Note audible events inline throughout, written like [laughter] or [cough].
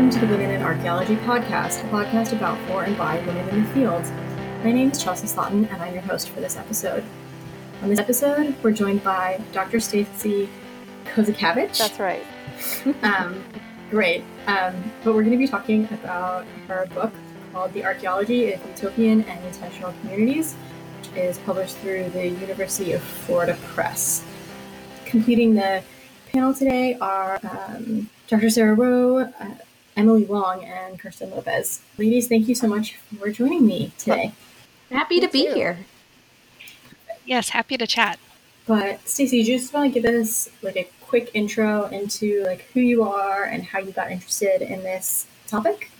welcome to the Women in Archaeology podcast, a podcast about for and by women in the field. My name is Chelsea Slaughton, and I'm your host for this episode. On this episode, we're joined by Dr. Stacy Kozakavich. That's right. [laughs] um, great. Um, but we're going to be talking about her book called The Archaeology of Utopian and Intentional Communities, which is published through the University of Florida Press. Completing the panel today are um, Dr. Sarah Rowe, uh, Emily Long, and Kirsten Lopez. Ladies, thank you so much for joining me today. Happy to be here. Yes, happy to chat. But Stacy, you just want to give us like a quick intro into like who you are and how you got interested in this topic?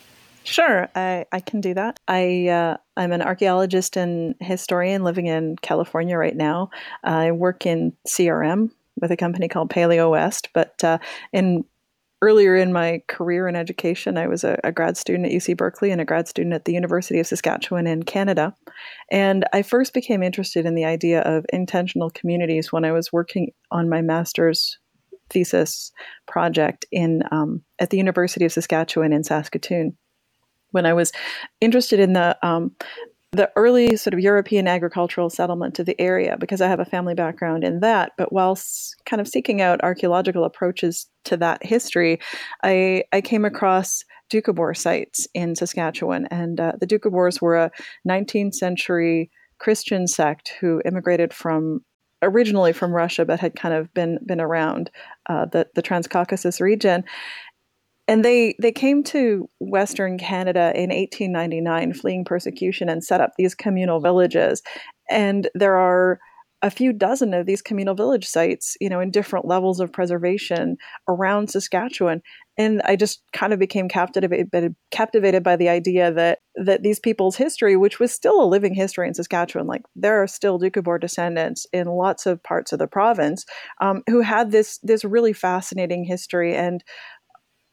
Sure, I, I can do that. I uh, I'm an archaeologist and historian living in California right now. I work in CRM, with a company called Paleo West. But uh, in earlier in my career in education, I was a, a, grad student at UC Berkeley and a grad student at the University of Saskatchewan in Canada. And I first became interested in the idea of intentional communities when I was working on my master's thesis project in um, at the University of Saskatchewan in Saskatoon. When I was interested in the um, the early sort of European agricultural settlement of the area because I have a family background in that. But whilst kind of seeking out archaeological approaches to that history, I, I came across Doukhobor sites in Saskatchewan. And uh, the Doukhobors were a 19th century Christian sect who immigrated from originally from Russia, but had kind of been been around uh, the the Transcaucasus region and they they came to western canada in 1899 fleeing persecution and set up these communal villages. And there are a few dozen of these communal village sites you know in different levels of preservation around saskatchewan. And i just kind of became captivated captivated by the idea that that these people's history which was still a living history in saskatchewan like there are still doukhobor descendants in lots of parts of the province um, who had this this really fascinating history. And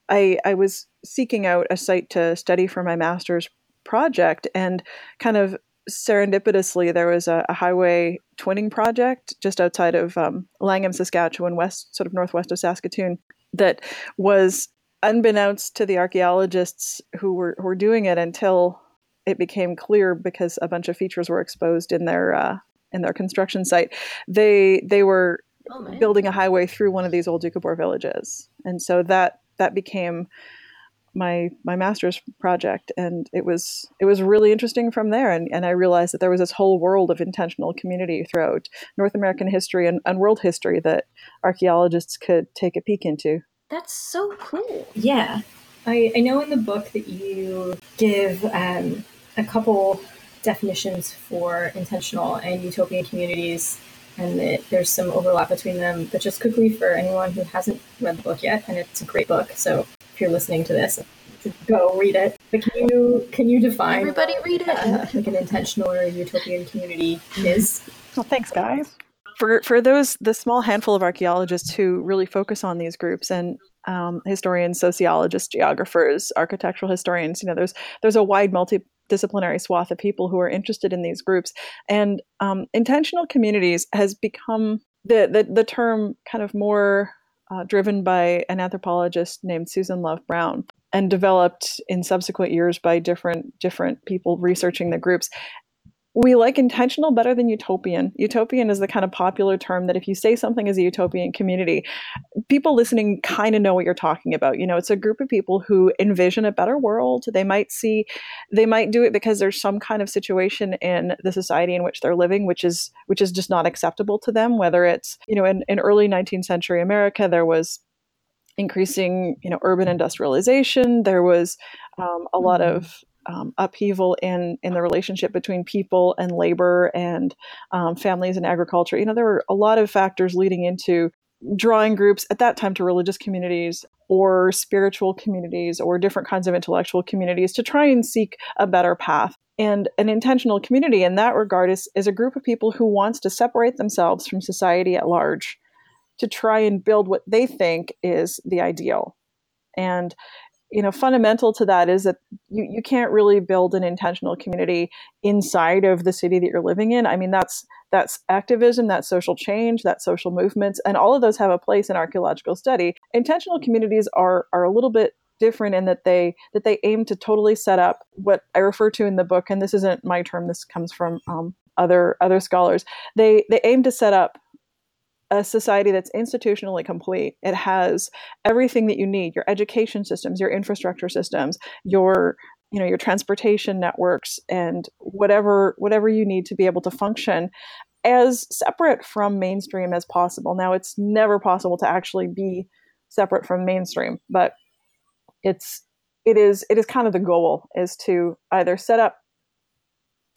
I, I was seeking out a site to study for my master's project and kind of serendipitously there was a, a highway twinning project just outside of um, Langham, Saskatchewan, west sort of northwest of Saskatoon that was unbeknownst to the archaeologists who were who were doing it until it became clear because a bunch of features were exposed in their uh, in their construction site. They they were oh, building a highway through one of these old Doukhobor villages, and so that that became my my master's project and it was it was really interesting from there and, and I realized that there was this whole world of intentional community throughout North American history and, and world history that archaeologists could take a peek into. That's so cool. Yeah. I, I know in the book that you give um, a couple definitions for intentional and utopian communities and it, there's some overlap between them. But just quickly for anyone who hasn't read the book yet, and it's a great book, so if you're listening to this, go read it. But can you can you define everybody read it uh, like an intentional or utopian community is? Well, thanks, guys. For for those the small handful of archaeologists who really focus on these groups and um, historians, sociologists, geographers, architectural historians, you know, there's there's a wide multidisciplinary swath of people who are interested in these groups. And um, intentional communities has become the, the, the term kind of more uh, driven by an anthropologist named Susan Love Brown and developed in subsequent years by different different people researching the groups we like intentional better than utopian. Utopian is the kind of popular term that if you say something is a utopian community, people listening kind of know what you're talking about. You know, it's a group of people who envision a better world. They might see, they might do it because there's some kind of situation in the society in which they're living, which is which is just not acceptable to them. Whether it's you know in, in early 19th century America, there was increasing you know urban industrialization. There was um, a lot mm-hmm. of um, upheaval in in the relationship between people and labor and um, families and agriculture. You know, there were a lot of factors leading into drawing groups at that time to religious communities or spiritual communities or different kinds of intellectual communities to try and seek a better path. And an intentional community in that regard is, is a group of people who wants to separate themselves from society at large to try and build what they think is the ideal. And you know fundamental to that is that you, you can't really build an intentional community inside of the city that you're living in i mean that's that's activism that's social change that's social movements and all of those have a place in archaeological study intentional communities are are a little bit different in that they that they aim to totally set up what I refer to in the book, and this isn't my term. This comes from um, other other scholars. They they aim to set up a society that's institutionally complete. It has everything that you need: your education systems, your infrastructure systems, your you know your transportation networks, and whatever whatever you need to be able to function as separate from mainstream as possible. Now, it's never possible to actually be separate from mainstream, but it's it is it is kind of the goal is to either set up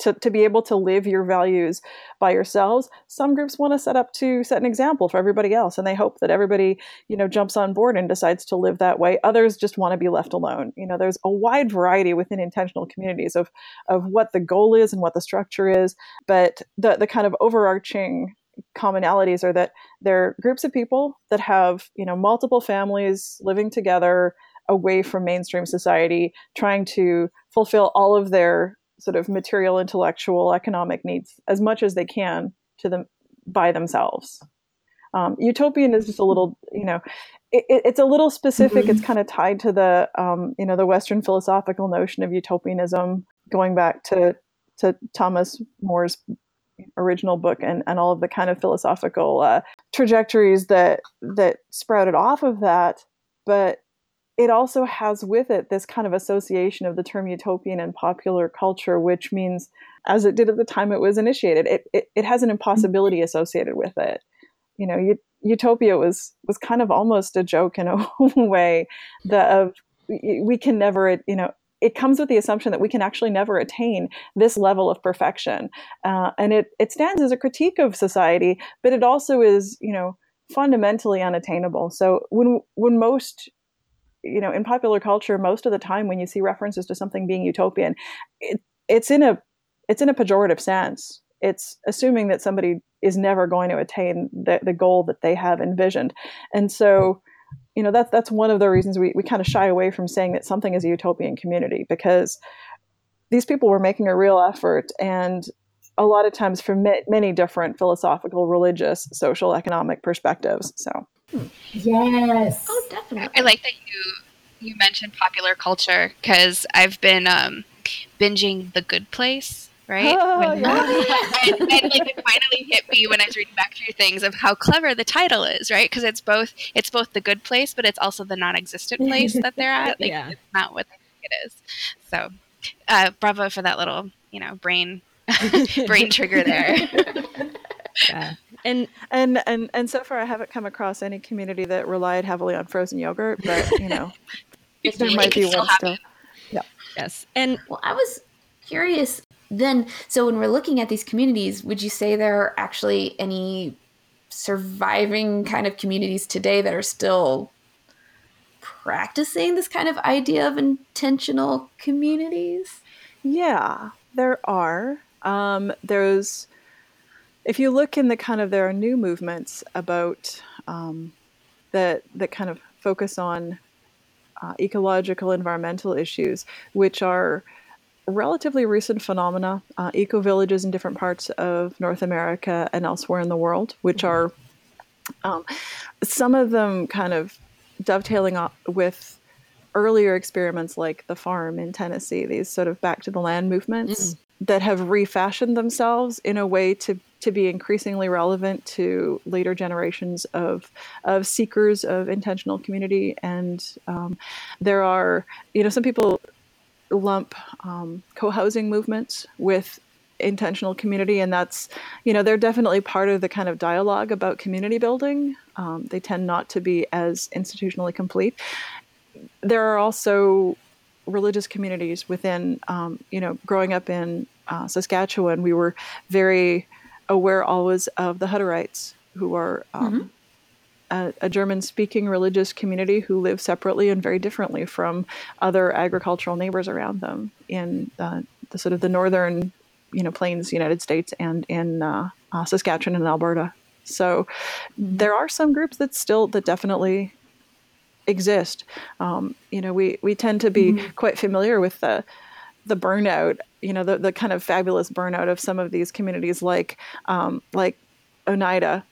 to, to be able to live your values by yourselves some groups want to set up to set an example for everybody else and they hope that everybody you know jumps on board and decides to live that way. Others just want to be left alone. You know there's a wide variety within intentional communities of of what the goal is and what the structure is but the the kind of overarching commonalities are that they're groups of people that have you know multiple families living together away from mainstream society trying to fulfill all of their sort of material, intellectual, economic needs as much as they can to them by themselves. Um, utopian is just a little, you know, it, it's a little specific. Mm-hmm. It's kind of tied to the, um, you know, the Western philosophical notion of utopianism, going back to to Thomas More's original book and, and all of the kind of philosophical uh, trajectories that that sprouted off of that. But it also has with it this kind of association of the term utopian and popular culture, which means, as it did at the time it was initiated, it, it, it has an impossibility associated with it. You know, utopia was was kind of almost a joke in a [laughs] way that of we can never, you know, it comes with the assumption that we can actually never attain this level of perfection, uh, and it it stands as a critique of society, but it also is, you know, fundamentally unattainable. So when when most you know in popular culture most of the time when you see references to something being utopian it, it's in a it's in a pejorative sense. It's assuming that somebody is never going to attain the, the goal that they have envisioned. And so you know that's that's one of the reasons we, we kind of shy away from saying that something is a utopian community because these people were making a real effort and a lot of times from many different philosophical religious social economic perspectives so Yes. Oh, definitely. I like that you you mentioned popular culture because I've been um, binging The Good Place. Right, oh, when, yeah. [laughs] and, and, like it finally hit me when I was reading back through things of how clever the title is, right? Because it's both it's both the good place, but it's also the non-existent place that they're at. [laughs] Like yeah. it's not what it is. So, uh, bravo for that little you know brain [laughs] brain trigger there. Yeah and and and and so far I haven't come across any community that relied heavily on frozen yogurt, but you know, [laughs] there might be one still. Yeah. Yes. And well, I was curious then. So when we're looking at these communities, would you say there are actually any surviving kind of communities today that are still practicing this kind of idea of intentional communities? Yeah, there are. Um, there's if you look in the kind of there are new movements about um, that that kind of focus on uh, ecological environmental issues, which are relatively recent phenomena, uh, eco villages in different parts of North America and elsewhere in the world, which are um, some of them kind of dovetailing with earlier experiments like the farm in Tennessee, these sort of back to the land movements mm. that have refashioned themselves in a way to to be increasingly relevant to later generations of of seekers of intentional community. And um, there are, you know, some people lump um, co-housing movements with intentional community and that's you know they're definitely part of the kind of dialogue about community building um, they tend not to be as institutionally complete there are also religious communities within um, you know growing up in uh, saskatchewan we were very aware always of the Hutterites, who are um, mm-hmm. a, a German speaking religious community who live separately and very differently from other agricultural neighbors around them in uh, the sort of the northern you know plains United States and in uh, uh, Saskatchewan and Alberta. So mm-hmm. there are some groups that still that definitely exist. Um, you know, we we tend to be mm-hmm. quite familiar with the the burnout, you know, the, the kind of fabulous burnout of some of these communities like um, like Oneida,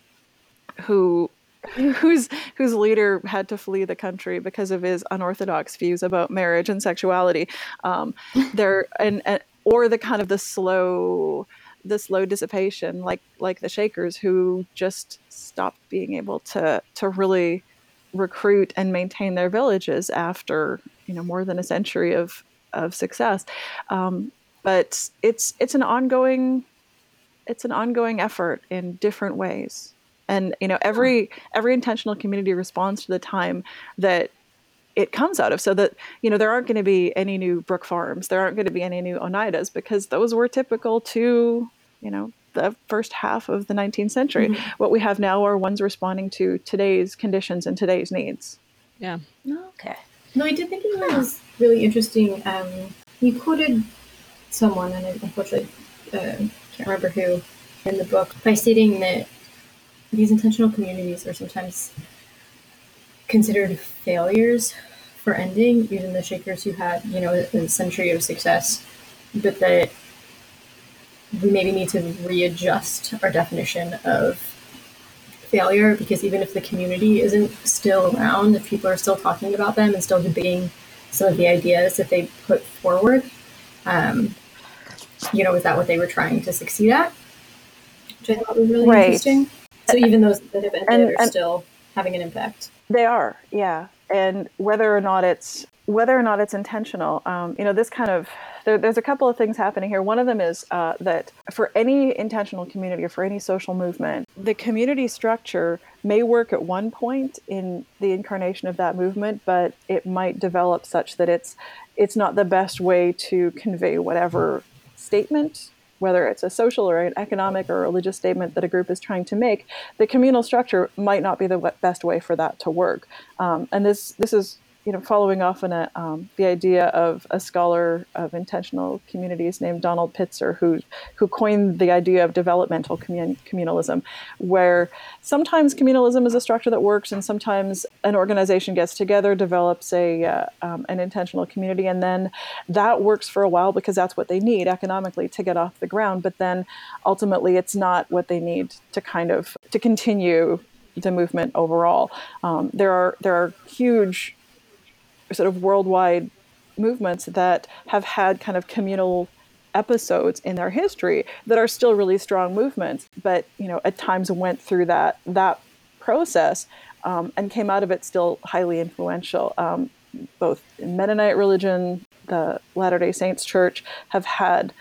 who whose whose leader had to flee the country because of his unorthodox views about marriage and sexuality. Um, there and, and or the kind of the slow the slow dissipation like like the Shakers who just stopped being able to to really recruit and maintain their villages after you know more than a century of of success. Um, but it's it's an ongoing it's an ongoing effort in different ways. And you know every every intentional community responds to the time that it comes out of. So that you know there aren't going to be any new brook farms. There aren't going to be any new oneidas because those were typical to you know the first half of the 19th century. Mm-hmm. what we have now are ones responding to today's conditions and today's needs. Yeah. Okay. No i did think it was really interesting um, you quoted someone and i unfortunately uh, can't remember who in the book by stating that these intentional communities are sometimes considered failures for ending, even the Shakers who had, you know, a century of success, but that we maybe need to readjust our definition of failure because even if the community isn't still around, if people are still talking about them and still debating some of the ideas that they put forward, um, you know, is that what they were trying to succeed at? Which I thought was really right. interesting. So even those that have ended and, are and still having an impact. They are, yeah. And whether or not it's whether or not it's intentional, um, you know, this kind of there, there's a couple of things happening here. One of them is uh, that for any intentional community or for any social movement, the community structure may work at one point in the incarnation of that movement, but it might develop such that it's it's not the best way to convey whatever statement whether it's a social or an economic or religious statement that a group is trying to make, the communal structure might not be the best way for that to work. Um, and this this is you know, following off on a, um, the idea of a scholar of intentional communities named Donald Pitzer, who who coined the idea of developmental commun- communalism, where sometimes communalism is a structure that works, and sometimes an organization gets together, develops a uh, um, an intentional community, and then that works for a while because that's what they need economically to get off the ground. But then ultimately, it's not what they need to kind of to continue the movement overall. Um, there are there are huge sort of worldwide movements that have had kind of communal episodes in their history that are still really strong movements, but you know at times went through that that process um, and came out of it still highly influential. Um, both Mennonite religion, the Latter Day Saints Church have had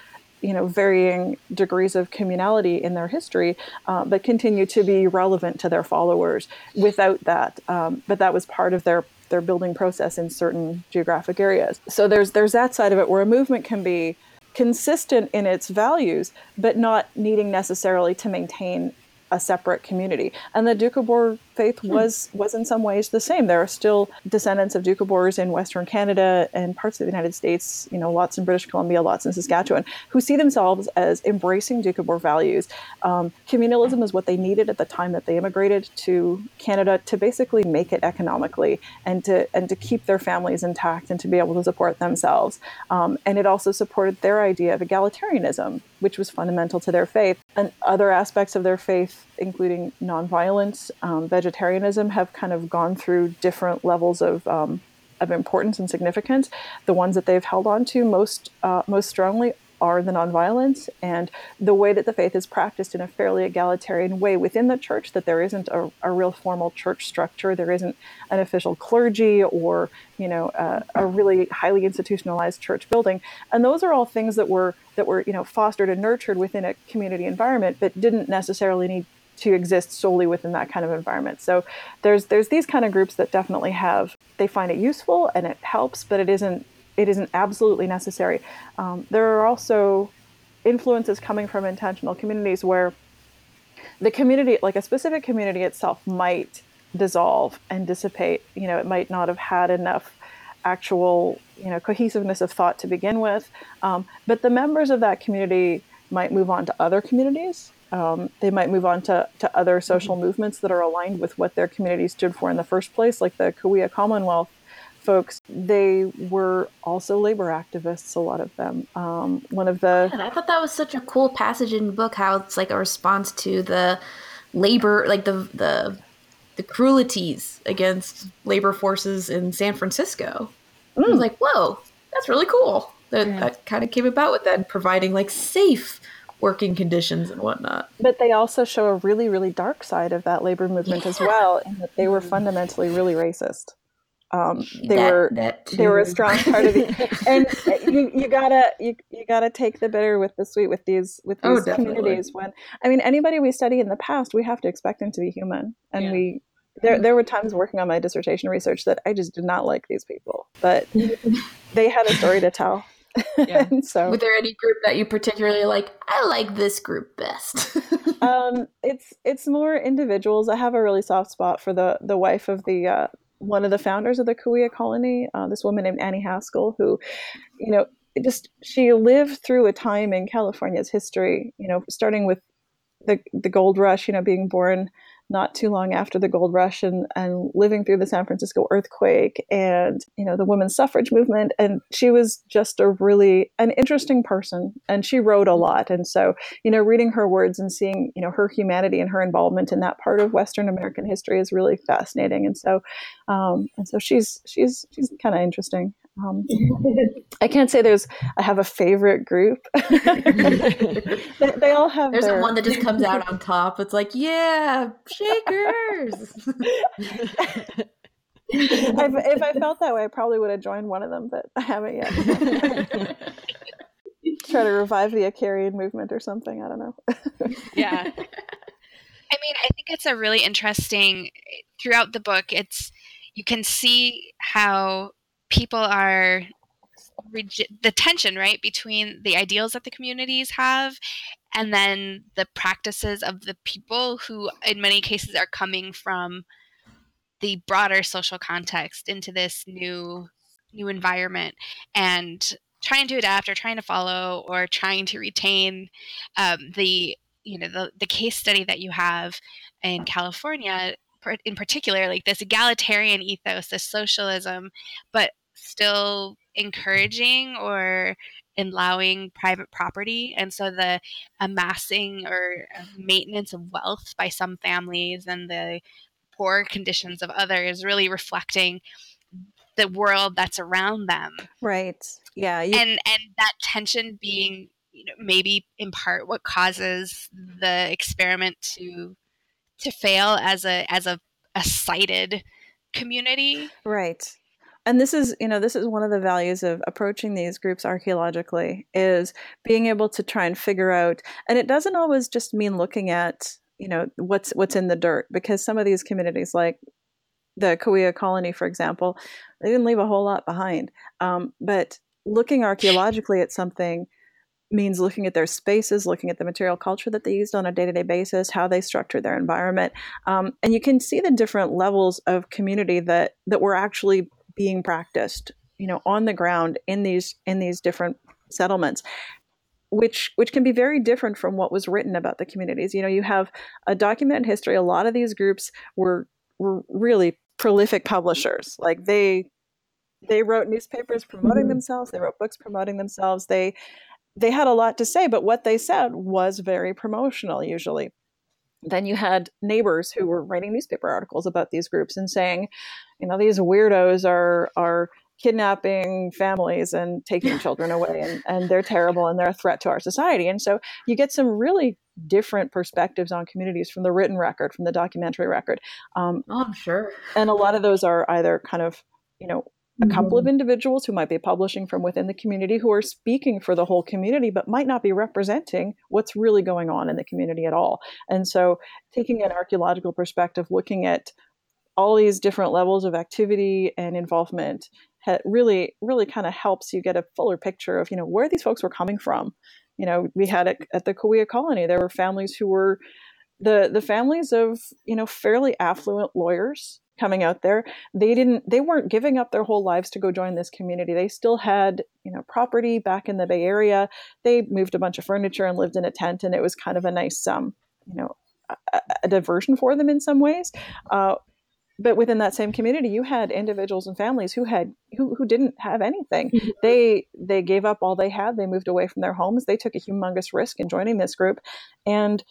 you know varying degrees of communality in their history, uh, but continue to be relevant to their followers. Without that, um, but that was part of their their building process in certain geographic areas. So there's there's that side of it where a movement can be consistent in its values, but not needing necessarily to maintain a separate community. And the Doukhobor faith hmm. was was in some ways the same. There are still descendants of Doukhobors in Western Canada and parts of the United States, you know, lots in British Columbia, lots in Saskatchewan, who see themselves as embracing Doukhobor values. Um, communalism is what they needed at the time that they immigrated to Canada to basically make it economically and to and to keep their families intact and to be able to support themselves. Um, and it also supported their idea of egalitarianism, which was fundamental to their faith, and other aspects of their faith, including nonviolence, um, vegetarianism, have kind of gone through different levels of um, of importance and significance. The ones that they've held on to most uh, most strongly are the nonviolence and the way that the faith is practiced in a fairly egalitarian way within the church, that there isn't a, a real formal church structure, there isn't an official clergy or, you know, uh, a really highly institutionalized church building. And those are all things that were that were, you know, fostered and nurtured within a community environment, but didn't necessarily need to exist solely within that kind of environment. So there's there's these kind of groups that definitely have they find it useful and it helps, but it isn't it isn't absolutely necessary. Um, there are also influences coming from intentional communities where the community, like a specific community itself, might dissolve and dissipate. You know, it might not have had enough actual, you know, cohesiveness of thought to begin with. Um, but the members of that community might move on to other communities. Um, they might move on to, to other social mm-hmm. movements that are aligned with what their community stood for in the first place, like the Kaweah Commonwealth folks, they were also labor activists, a lot of them. Um, one of the. And I thought that was such a cool passage in the book, how it's like a response to the labor, like the, the the cruelties against labor forces in San Francisco. Mm. I was like, whoa, that's really cool. That yeah. that kind of came about with that providing like safe working conditions and whatnot. But they also show a really, really dark side of that labor movement yeah. as well, in that they were fundamentally really racist. Um, they that, were that they were a strong part of the [laughs] and you, you gotta you, you gotta take the bitter with the sweet with these with oh, these oh, communities when I mean anybody we study in the past we have to expect them to be human and yeah. we there there were times working on my dissertation research that I just did not like these people but [laughs] they had a story to tell [laughs] yeah. so, was there any group that you particularly like? I like this group best. [laughs] um, it's it's more individuals. I have a really soft spot for the the wife of the uh, one of the founders of the Kaweah colony, uh, this woman named Annie Haskell, who, you know, just she lived through a time in California's history. You know, starting with the the gold rush. You know, being born not too long after the gold rush and, and living through the San Francisco earthquake and, you know, the women's suffrage movement. And she was just a really an interesting person and she wrote a lot. And so, you know, reading her words and seeing, you know, her humanity and her involvement in that part of Western American history is really fascinating. And so, um, and so she's, she's, she's kind of interesting. Um, [laughs] I can't say there's. I have a favorite group. [laughs] they, they, all have. There's their... one that just comes out on top. It's like, yeah, shakers. [laughs] if, if I felt that way, I probably would have joined one of them, but I haven't yet. Try to revive the Icarian movement or something. I don't know. yeah. I mean, I think it's a really interesting throughout the book. It's you can see how people are the tension right between the ideals that the communities have and then the practices of the people who in many cases are coming from the broader social context into this new new environment and trying to adapt or trying to follow or trying to retain um, the you know the, the case study that you have in california in particular, like this egalitarian ethos, this socialism, but still encouraging or allowing private property. And so the amassing or um, maintenance of wealth by some families and the poor conditions of others really reflecting the world that's around them. Right. Yeah. You- and and that tension being you know maybe in part what causes the experiment to to fail as a as a, a sighted community. Right. And this is, you know, this is one of the values of approaching these groups archaeologically is being able to try and figure out and it doesn't always just mean looking at, you know, what's what's in the dirt because some of these communities like the Kaweah colony, for example, they didn't leave a whole lot behind. Um, but looking archaeologically at something means looking at their spaces, looking at the material culture that they used on a day to day basis, how they structured their environment, um, and you can see the different levels of community that that were actually being practiced, you know, on the ground in these in these different settlements which which can be very different from what was written about the communities. You know, you have a documented history. A lot of these groups were were really prolific publishers. Like they they wrote newspapers promoting mm-hmm. themselves. They wrote books promoting themselves. They they had a lot to say, but what they said was very promotional usually. Then you had neighbors who were writing newspaper articles about these groups and saying, you know, these weirdos are are kidnapping families and taking children away and, and they're terrible and they're a threat to our society. And so you get some really different perspectives on communities from the written record, from the documentary record. Um, oh, I'm sure. And a lot of those are either kind of, you know, a couple of mm-hmm. individuals who might be publishing from within the community who are speaking for the whole community but might not be representing what's really going on in the community at all. And so taking an archaeological perspective looking at all these different levels of activity and involvement really really kind of helps you get a fuller picture of you know where these folks were coming from. You know we had it at the Kaweah colony. There were families who were the the families of you know fairly affluent lawyers coming out there they didn't they weren't giving up their whole lives to go join this community. They still had you know property back in the bay area. They moved a bunch of furniture and lived in a tent and it was kind of a nice um you know a, a diversion for them in some ways. Uh, but within that same community you had individuals and families who had who, who didn't have anything. Mm-hmm. they they gave up all they had. They moved away from their homes. They took a humongous risk in joining this group. And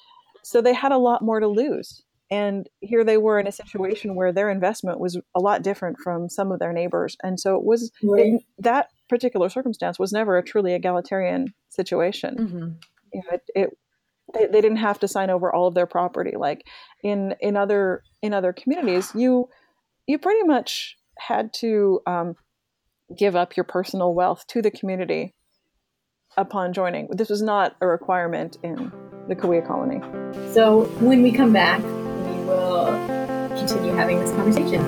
so they had a lot more to lose And here they were in a situation where their investment was a lot different from some of their neighbors. And so it was right. that particular circumstance was never a truly egalitarian situation. Mm-hmm. You know, it, it they, they didn't have to sign over all of their property like in in other in other communities you you pretty much had to um, give up your personal wealth to the community upon joining this was not a requirement in the Kaweah colony so when we come back we will continue having this conversation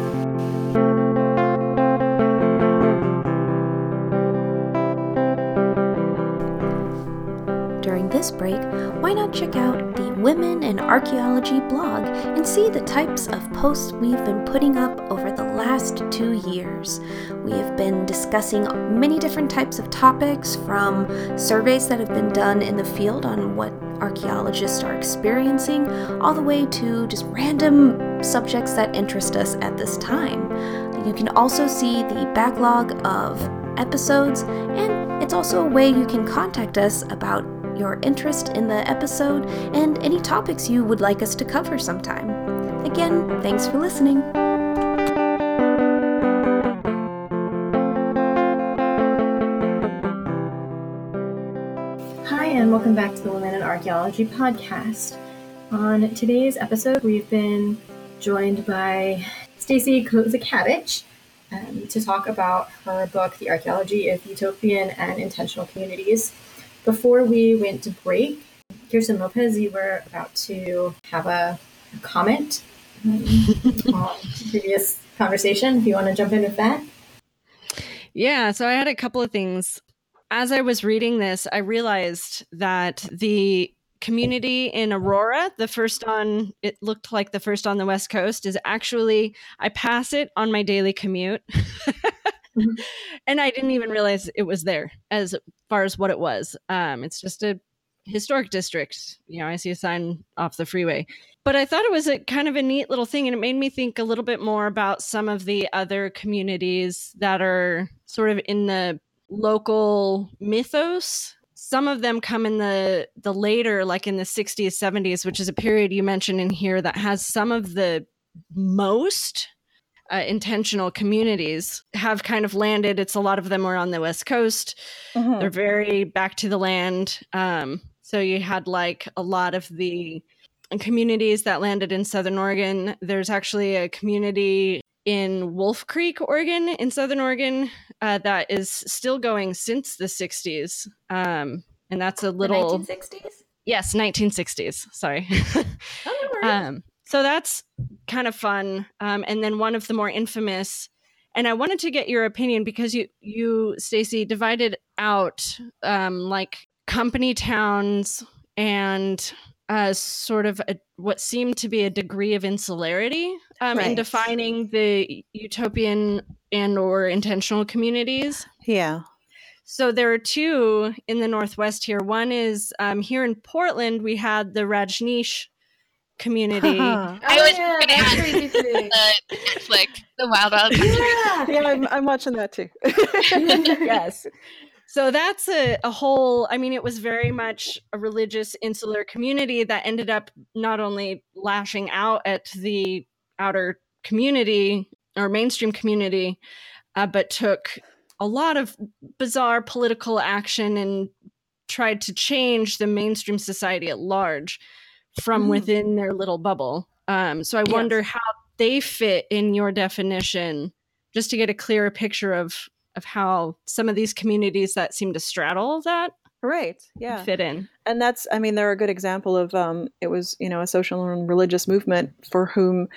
during this break, why not check out the Women in Archaeology blog and see the types of posts we've been putting up over the last two years. We have been discussing many different types of topics from surveys that have been done in the field on what archaeologists are experiencing, all the way to just random subjects that interest us at this time. You can also see the backlog of episodes, and it's also a way you can contact us about your interest in the episode, and any topics you would like us to cover sometime. Again, thanks for listening. Hi, and welcome back to the Women Archaeology podcast. On today's episode, we've been joined by Stacy Kozakavich um, to talk about her book, The Archaeology of Utopian and Intentional Communities. Before we went to break, Kirsten Lopez, you were about to have a, a comment um, [laughs] on previous conversation. If you want to jump in with that. Yeah, so I had a couple of things. As I was reading this, I realized that the community in Aurora, the first on, it looked like the first on the West Coast, is actually, I pass it on my daily commute. Mm-hmm. [laughs] and I didn't even realize it was there as far as what it was. Um, it's just a historic district. You know, I see a sign off the freeway. But I thought it was a kind of a neat little thing, and it made me think a little bit more about some of the other communities that are sort of in the local mythos. Some of them come in the the later, like in the 60s, 70s, which is a period you mentioned in here that has some of the most uh, intentional communities have kind of landed. It's a lot of them were on the West Coast. Mm-hmm. They're very back to the land. Um, so you had like a lot of the communities that landed in Southern Oregon. There's actually a community in Wolf Creek, Oregon, in Southern Oregon, uh, that is still going since the 60s. Um, and that's a little. The 1960s? Yes, 1960s. Sorry. [laughs] oh, um, so that's kind of fun. Um, and then one of the more infamous, and I wanted to get your opinion because you, you Stacy, divided out um, like company towns and uh, sort of a, what seemed to be a degree of insularity um, right. in defining the utopian and or intentional communities. Yeah. So there are two in the Northwest here. One is um, here in Portland, we had the Rajneesh community. [laughs] oh, I was yeah, going to ask the Netflix, the Wild Wild Country. Yeah, yeah I'm, I'm watching that too. [laughs] [laughs] yes. So that's a, a whole, I mean, it was very much a religious insular community that ended up not only lashing out at the outer community or mainstream community, uh, but took a lot of bizarre political action and tried to change the mainstream society at large from mm. within their little bubble. Um, so I yes. wonder how they fit in your definition, just to get a clearer picture of of how some of these communities that seem to straddle that right yeah. fit in. And that's i mean they're a good example of um, it was you know a social and religious movement for whom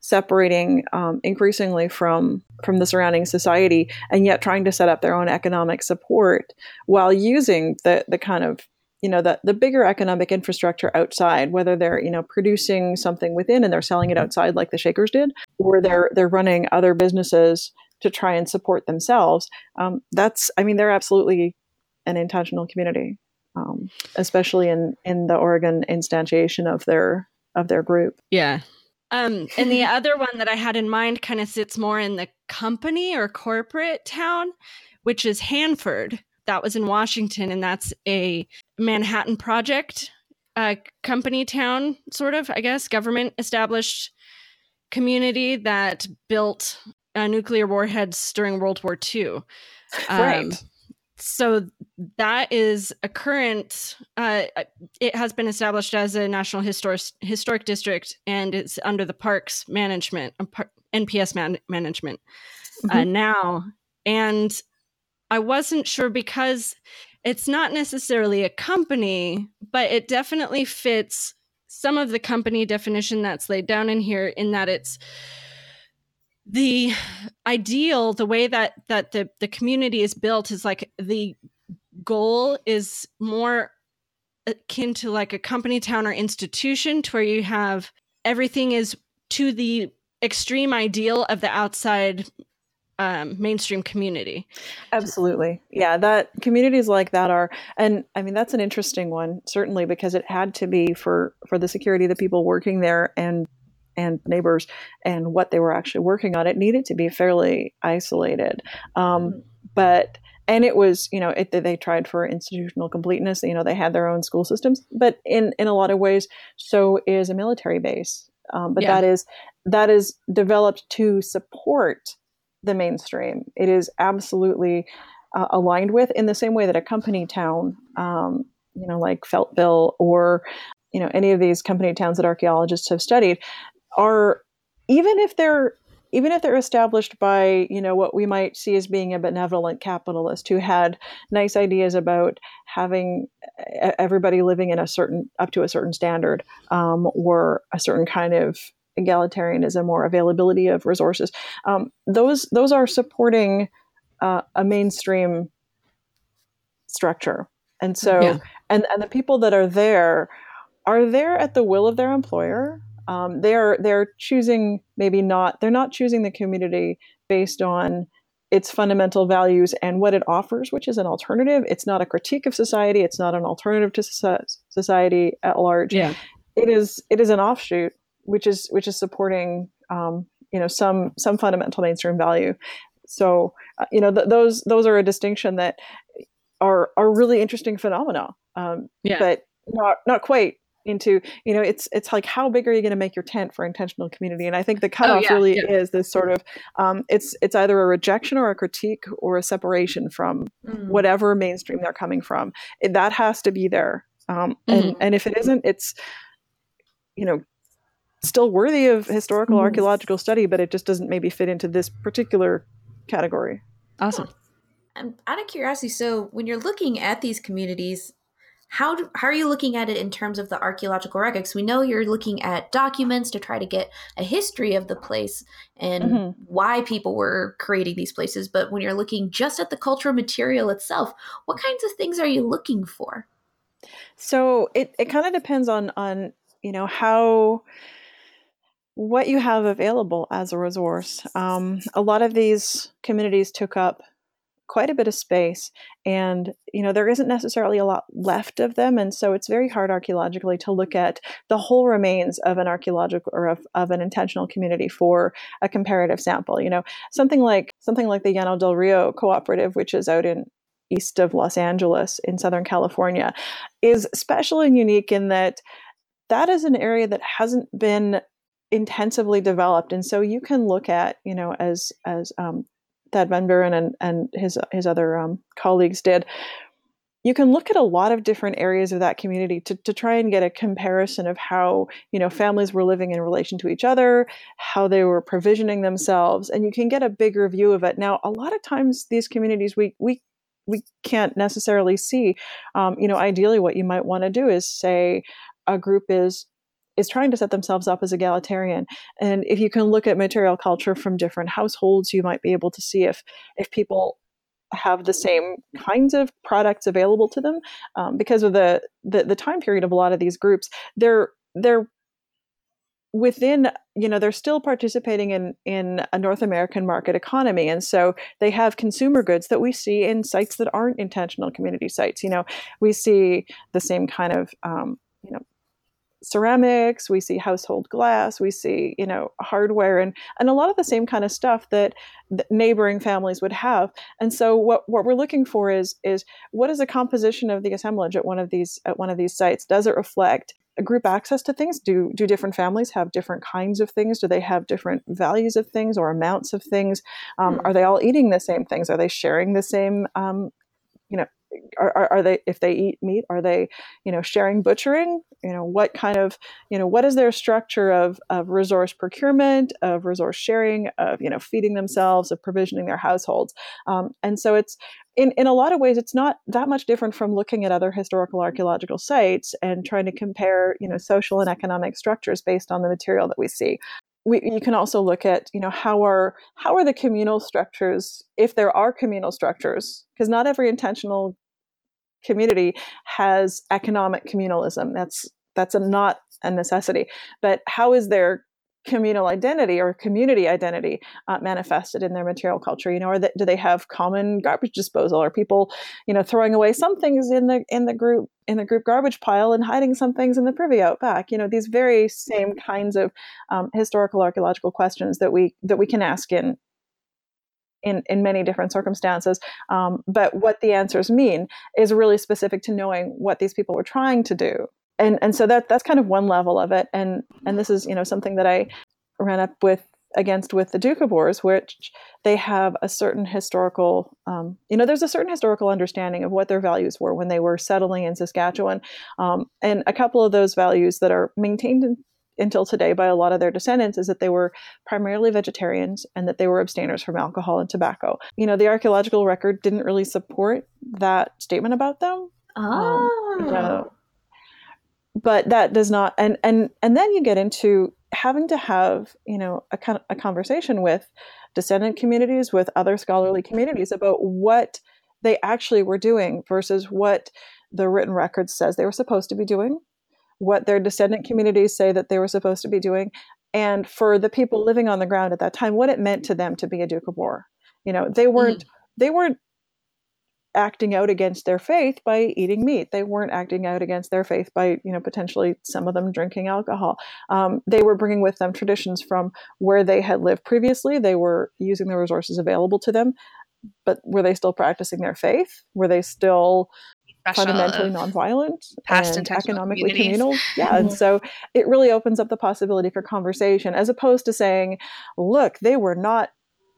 separating um, increasingly from from the surrounding society and yet trying to set up their own economic support while using the the kind of you know the, the bigger economic infrastructure outside whether they're you know producing something within and they're selling it outside like the shakers did or they're they're running other businesses to try and support themselves um, that's i mean they're absolutely an intentional community um, especially in in the oregon instantiation of their of their group. Yeah. Um, and the other one that i had in mind kind of sits more in the company or corporate town which is hanford. That was in Washington, and that's a Manhattan Project a company town, sort of, I guess, government established community that built uh, nuclear warheads during World War II. Right. Um, so that is a current uh, it has been established as a national historic historic district and it's under the parks management uh, nps man- management uh, mm-hmm. uh, now and i wasn't sure because it's not necessarily a company but it definitely fits some of the company definition that's laid down in here in that it's the ideal the way that that the the community is built is like the goal is more akin to like a company town or institution to where you have everything is to the extreme ideal of the outside um, mainstream community. Absolutely. Yeah, that communities like that are and I mean that's an interesting one certainly because it had to be for for the security of the people working there and and neighbors and what they were actually working on, it needed to be fairly isolated. Um, mm-hmm. But and it was you know it, they tried for institutional completeness. You know they had their own school systems, but in in a lot of ways, so is a military base. Um, but yeah. that is that is developed to support the mainstream. It is absolutely uh, aligned with in the same way that a company town, um, you know, like Feltville or you know any of these company towns that archaeologists have studied are even if they're even if they're established by you know what we might see as being a benevolent capitalist who had nice ideas about having everybody living in a certain up to a certain standard um, or a certain kind of egalitarianism or availability of resources um, those those are supporting uh, a mainstream structure and so yeah. and and the people that are there are there at the will of their employer um, they're they're choosing maybe not they're not choosing the community based on its fundamental values and what it offers, which is an alternative. It's not a critique of society. It's not an alternative to society at large. Yeah. It is it is an offshoot, which is which is supporting um, you know some some fundamental mainstream value. So uh, you know th- those those are a distinction that are are really interesting phenomena. Um, yeah. But not not quite into you know it's it's like how big are you going to make your tent for intentional community and i think the oh, cutoff oh, yeah, really yeah. is this sort of um, it's it's either a rejection or a critique or a separation from mm. whatever mainstream they're coming from it, that has to be there um, and mm-hmm. and if it isn't it's you know still worthy of historical mm-hmm. archaeological study but it just doesn't maybe fit into this particular category awesome I'm out of curiosity so when you're looking at these communities how do, how are you looking at it in terms of the archaeological records? We know you're looking at documents to try to get a history of the place and mm-hmm. why people were creating these places, but when you're looking just at the cultural material itself, what kinds of things are you looking for? So it, it kind of depends on on you know how what you have available as a resource. Um, a lot of these communities took up quite a bit of space and you know there isn't necessarily a lot left of them and so it's very hard archaeologically to look at the whole remains of an archaeological or of, of an intentional community for a comparative sample you know? Something like something like the llano del rio cooperative which is out in east of los angeles in southern california is special and unique in that that is an area that hasn't been intensively developed and so you can look at you know as as um, Thad Van Bueren and, and his his other um, colleagues did, you can look at a lot of different areas of that community to, to try and get a comparison of how you know families were living in relation to each other how they were provisioning themselves and you can get a bigger view of it. Now a lot of times these communities we we we can't necessarily see um, you know ideally what you might want to do is say a group is is trying to set themselves up as egalitarian. And if you can look at material culture from different households, you might be able to see if if people have the same kinds of products available to them um, because of the, the the time period of a lot of these groups. They're they're within you know they're still participating in in a north american market economy and so they have consumer goods that we see in sites that aren't intentional community sites you know we see the same kind of um, you know ceramics, we see household glass, we see you know hardware, and and a lot of the same kind of stuff that, neighboring families would have. And so what what we're looking for is is what is the composition of the assemblage at one of these at one of these sites? Does it reflect a group access to things? Do do different families have different kinds of things? Do they have different values of things or amounts of things? Um, hmm. Are they all eating the same things? Are they sharing the same um, you know are, are, they if they eat meat are they you know sharing butchering? You know what kind of you know what is their structure of, of resource procurement of resource sharing of you know feeding themselves of provisioning their households? Um, and so it's in, in a lot of ways it's not that much different from looking at other historical archaeological sites and trying to compare you know social and economic structures based on the material that we see. We, you can also look at you know how are how are the communal structures if there are communal structures because not every intentional community has economic communalism. That's that's a, not a necessity. But how is their communal identity or community identity uh, manifested in their material culture? You know or that, do they have common garbage disposal? Are people you know throwing away some things in the in the group in the group garbage pile and hiding some things in the privy out back? You know these very same kinds of um, historical archaeological questions that we that we can ask in in, in many different circumstances. Um, but what the answers mean is really specific to knowing what these people were trying to do. And and so that that's kind of one level of it. And and this is you know something that i ran up with against with the Doukhobors, which they have a certain historical, um, you know, there's a certain historical understanding of what their values were when they were settling in Saskatchewan, um, and a couple of those values that are maintained in, until today by a lot of their descendants is that they were primarily vegetarians and that they were abstainers from alcohol and tobacco. You know, the archaeological record didn't really support that statement about them. Oh. Um, but that does not and and and then you get into having to have you know a, a conversation with descendant communities with other scholarly communities about what they actually were doing versus what the written record says they were supposed to be doing what their descendant communities say that they were supposed to be doing and for the people living on the ground at that time what it meant to them to be a Doukhobor. you know they weren't mm-hmm. they weren't acting out against their faith by eating meat. They weren't acting out against their faith by, you know, potentially some of them drinking alcohol. Um, they were bringing with them traditions from where they had lived previously. They were using the resources available to them, but were they still practicing their faith? Were they still fundamentally nonviolent past and economically communal? [laughs] Yeah, and so it really opens up the possibility for conversation as opposed to saying, "Look, they were not."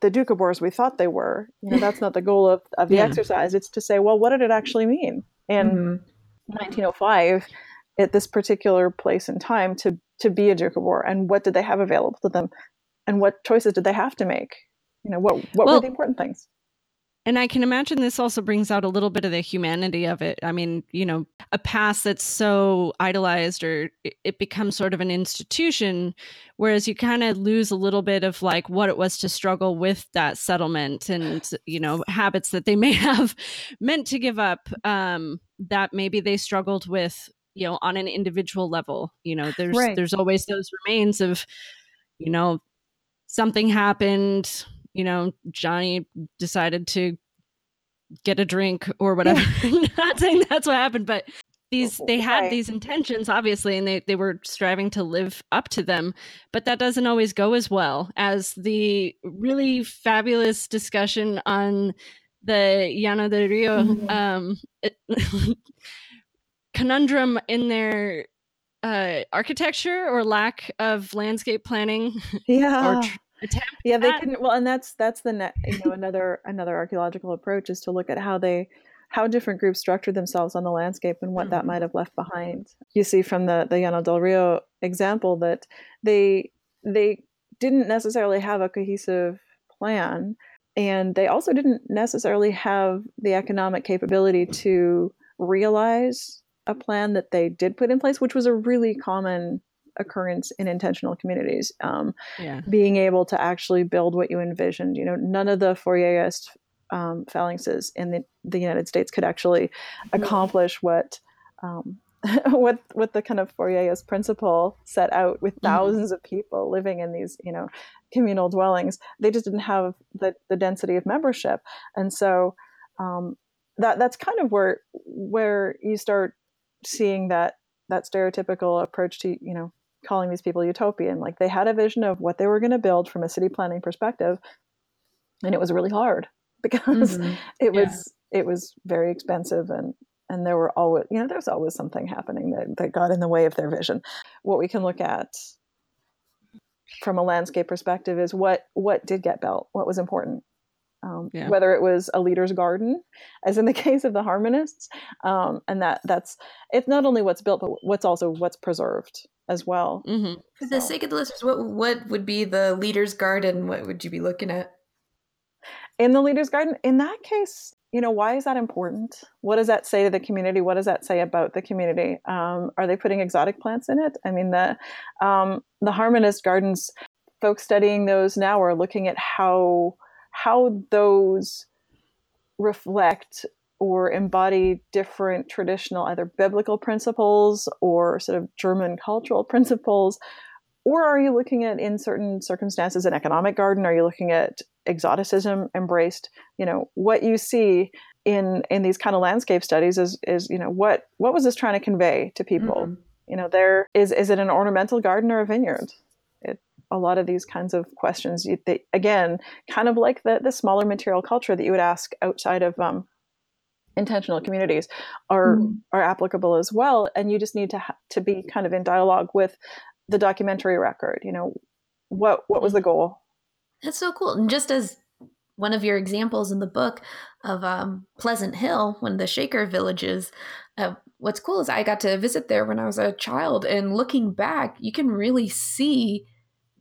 the Doukhobors we thought they were. You know, that's not the goal of, of the yeah. exercise. It's to say, well, what did it actually mean in mm-hmm. 1905 at this particular place and time to to be a Doukhobor, and what did they have available to them, and what choices did they have to make? You know, what what well, were the important things? And I can imagine this also brings out a little bit of the humanity of it. I mean, you know, a past that's so idolized or it becomes sort of an institution, whereas you kind of lose a little bit of like what it was to struggle with that settlement and, you know, habits that they may [laughs] have meant to give up um, that maybe they struggled with, you know, on an individual level. You know, there's right. there's always those remains of, you know, something happened you know, Johnny decided to get a drink or whatever. [laughs] Yeah. Not saying that's what happened, but these they had right. these intentions obviously and they, they were striving to live up to them but that doesn't always go as well as the really fabulous discussion on the llano del rio mm-hmm. um, it, [laughs] conundrum in their uh, architecture or lack of landscape planning [laughs] yeah or tr- attempt yeah they couldn't well and that's that's the net you know another another archaeological approach is to look at how they how different groups structured themselves on the landscape and what mm-hmm. that might have left behind you see from the the llano del rio example that they they didn't necessarily have a cohesive plan and they also didn't necessarily have the economic capability to realize a plan that they did put in place which was a really common occurrence in intentional communities. Um, yeah. Being able to actually build what you envisioned. You know, none of the Fourierist um, phalanxes in the, the United States could actually accomplish what. Um, [laughs] what what the kind of Fourierist principle set out with 1000s mm-hmm. of people living in these you know communal dwellings they just didn't have the, the density of membership and so um, that that's kind of where where you start seeing that that stereotypical approach to you know calling these people utopian. Like they had a vision of what they were going to build from a city planning perspective, and it was really hard [laughs] because mm-hmm. it was yeah. it was very expensive and and there were always you know there's always something happening that, that got in the way of their vision what we can look at from a landscape perspective is what what did get built what was important um, yeah. whether it was a leader's garden as in the [laughs] case of the harmonists um, and that that's it's not only what's built but what's also what's preserved as well mm-hmm. for so. the sake of the listeners what what would be the leader's garden what would you be looking at? In the leader's garden in that case you know why is that important? What does that say to the community? What does that say about the community? Um, are they putting exotic plants in it? I mean the um, the harmonist gardens folks studying those now are looking at how how those reflect or embody different traditional either biblical principles or sort of german cultural [laughs] principles? Or are you looking at in certain circumstances an economic garden? Are you looking at exoticism embraced? You know what you see in in these kind of landscape studies is is you know what what was this trying to convey to people? Mm-hmm. you know there is is it an ornamental garden or a vineyard? It, a lot of these kinds of questions you, they, again kind of like the the smaller material culture that you would ask outside of um, intentional communities are mm. are applicable as well and you just need to ha- to be kind of in dialogue with the documentary record you know what what was the goal that's so cool and just as one of your examples in the book of um, pleasant hill one of the shaker villages uh, what's cool is i got to visit there when i was a child and looking back you can really see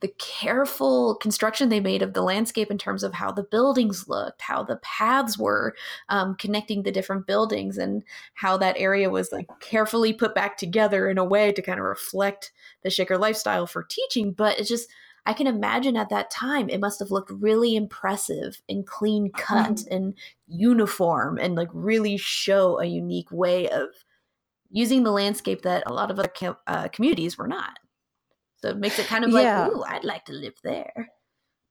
the careful construction they made of the landscape in terms of how the buildings looked, how the paths were um, connecting the different buildings, and how that area was like carefully put back together in a way to kind of reflect the Shaker lifestyle for teaching. But it's just, I can imagine at that time it must have looked really impressive and clean cut mm-hmm. and uniform and like really show a unique way of using the landscape that a lot of other com- uh, communities were not. So it makes it kind of like, yeah. ooh, I'd like to live there.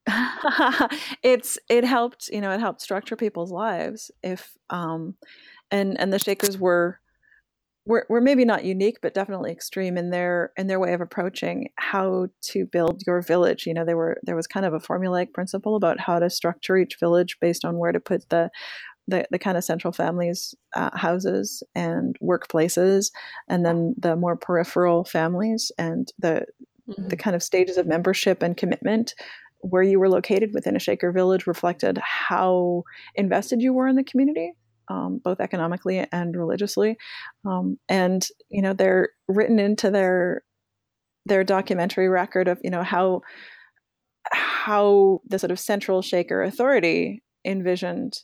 [laughs] it's it helped, you know, it helped structure people's lives. If um, and and the Shakers were were, were maybe not unique, but definitely extreme in their in their way of approaching how to build your village. You know, there were there was kind of a formulaic principle about how to structure each village based on where to put the the, the kind of central families uh, houses and workplaces and then the more peripheral families and the mm-hmm. the kind of stages of membership and commitment where you were located within a Shaker village reflected how invested you were in the community, um, both economically and religiously. Um, and you know they're written into their their documentary record of you know how how the sort of central Shaker authority envisioned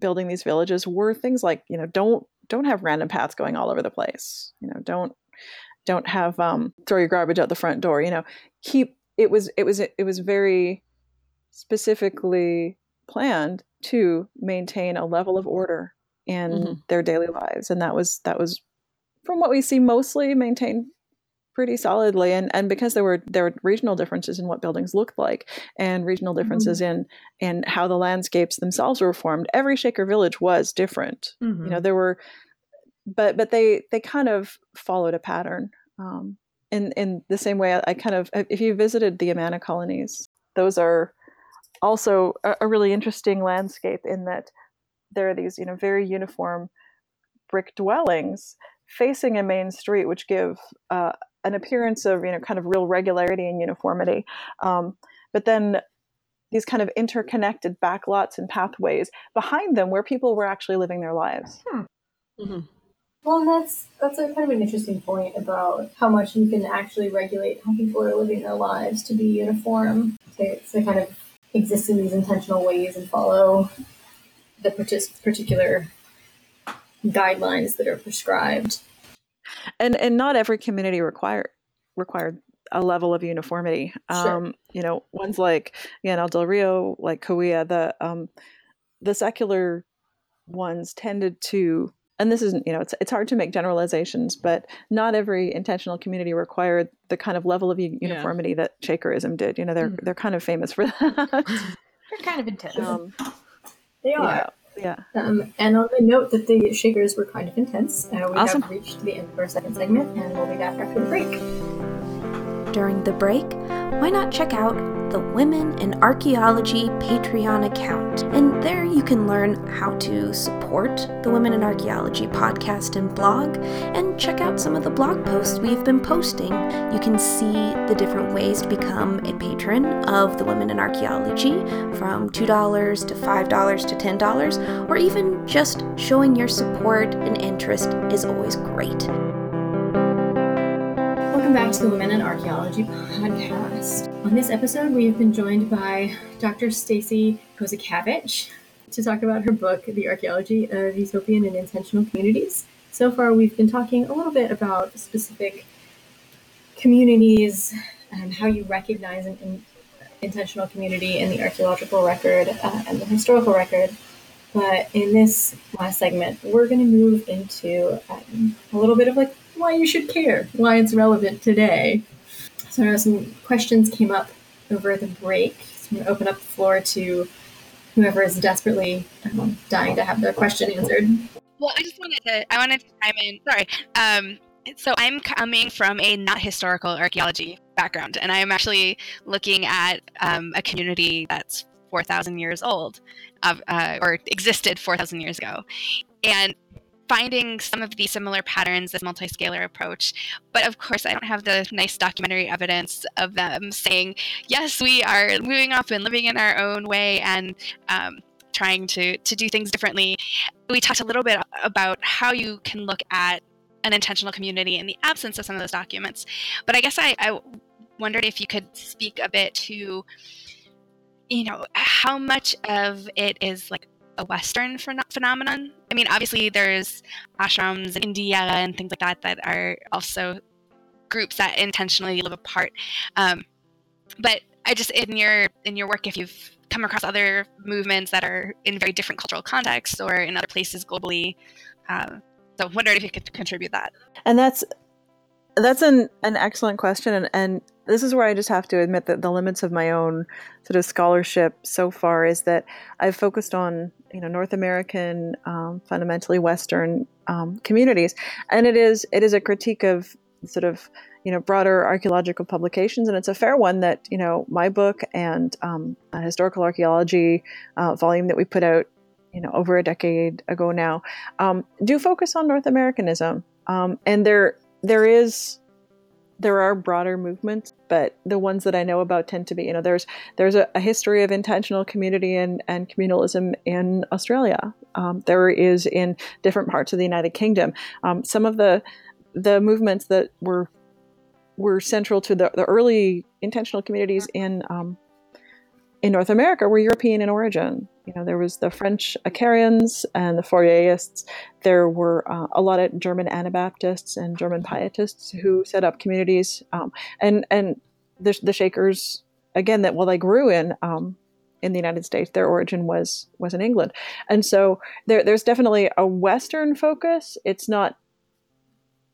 building these villages were things like you know don't don't have random paths going all over the place you know don't don't have um, throw your garbage out the front door you know keep it was it was it was very specifically planned to maintain a level of order in mm-hmm. their daily lives and that was that was from what we see mostly maintained pretty solidly and and because there were there were regional differences in what buildings looked like and regional differences mm-hmm. in in how the landscapes themselves were formed every shaker village was different mm-hmm. you know there were but but they they kind of followed a pattern um, in in the same way. I kind of if you visited the Amana colonies, those are also a, a really interesting landscape in that there are these you know very uniform brick dwellings facing a main street, which give uh, an appearance of you know kind of real regularity and uniformity. Um, but then these kind of interconnected backlots and pathways behind them where people were actually living their lives. Hmm. Mm-hmm. Well, that's that's a kind of an interesting point about how much you can actually regulate how people are living their lives to be uniform, to, to kind of exist in these intentional ways and follow the particular guidelines that are prescribed. And and not every community require required a level of uniformity. Sure. Um, you know, ones like yeah, El Del Rio, like Kaweah, the um, the secular ones tended to and this isn't you know it's, it's hard to make generalizations but not every intentional community required the kind of level of uniformity yeah. that shakerism did you know they're mm. they're kind of famous for that [laughs] they're kind of intense um, they are Yeah. Um, and on the note that the Shakers were kind of intense, uh, we awesome. have reached the end of our second segment, and we'll be back after the break. During the break, why not check out the Women in Archaeology Patreon account? And there you can learn how to support the Women in Archaeology podcast and blog, and check out some of the blog posts we've been posting. You can see the different ways to become a patron of the Women in Archaeology from $2 to $5 to $10, or even just showing your support and interest is always great. Welcome back to the Women in Archaeology podcast. On this episode, we have been joined by Dr. Stacy Kozakavich to talk about her book, The Archaeology of Utopian and Intentional Communities. So far, we've been talking a little bit about specific communities and how you recognize an in- intentional community in the archaeological record uh, and the historical record. But in this last segment, we're going to move into um, a little bit of like why you should care, why it's relevant today. So I know some questions came up over the break. So I'm going to open up the floor to whoever is desperately um, dying to have their question answered. Well, I just wanted to I wanted to chime in. Sorry. Um, so I'm coming from a not historical archaeology background, and I'm actually looking at um, a community that's 4,000 years old, uh, or existed 4,000 years ago, and finding some of the similar patterns, this multi-scalar approach. But of course, I don't have the nice documentary evidence of them saying, yes, we are moving off and living in our own way and um, trying to, to do things differently. We talked a little bit about how you can look at an intentional community in the absence of some of those documents. But I guess I, I wondered if you could speak a bit to, you know, how much of it is like a Western phen- phenomenon. I mean, obviously, there's ashrams in India and things like that that are also groups that intentionally live apart. Um, but I just in your in your work, if you've come across other movements that are in very different cultural contexts or in other places globally, uh, so wondered if you could contribute that. And that's that's an, an excellent question and, and this is where I just have to admit that the limits of my own sort of scholarship so far is that I've focused on you know North American, um, fundamentally Western um, communities, and it is it is a critique of sort of you know broader archaeological publications, and it's a fair one that you know my book and um, a historical archaeology uh, volume that we put out you know over a decade ago now um, do focus on North Americanism, um, and there there is there are broader movements, but the ones that I know about tend to be, you know, there's there's a, a history of intentional community and, and communalism in Australia. Um, there is in different parts of the United Kingdom. Um, some of the the movements that were were central to the, the early intentional communities in um, in North America were European in origin. You know, there was the French Icarians and the Fourierists. There were uh, a lot of German Anabaptists and German Pietists who set up communities, um, and and the, the Shakers again that while they grew in um, in the United States, their origin was was in England, and so there, there's definitely a Western focus. It's not.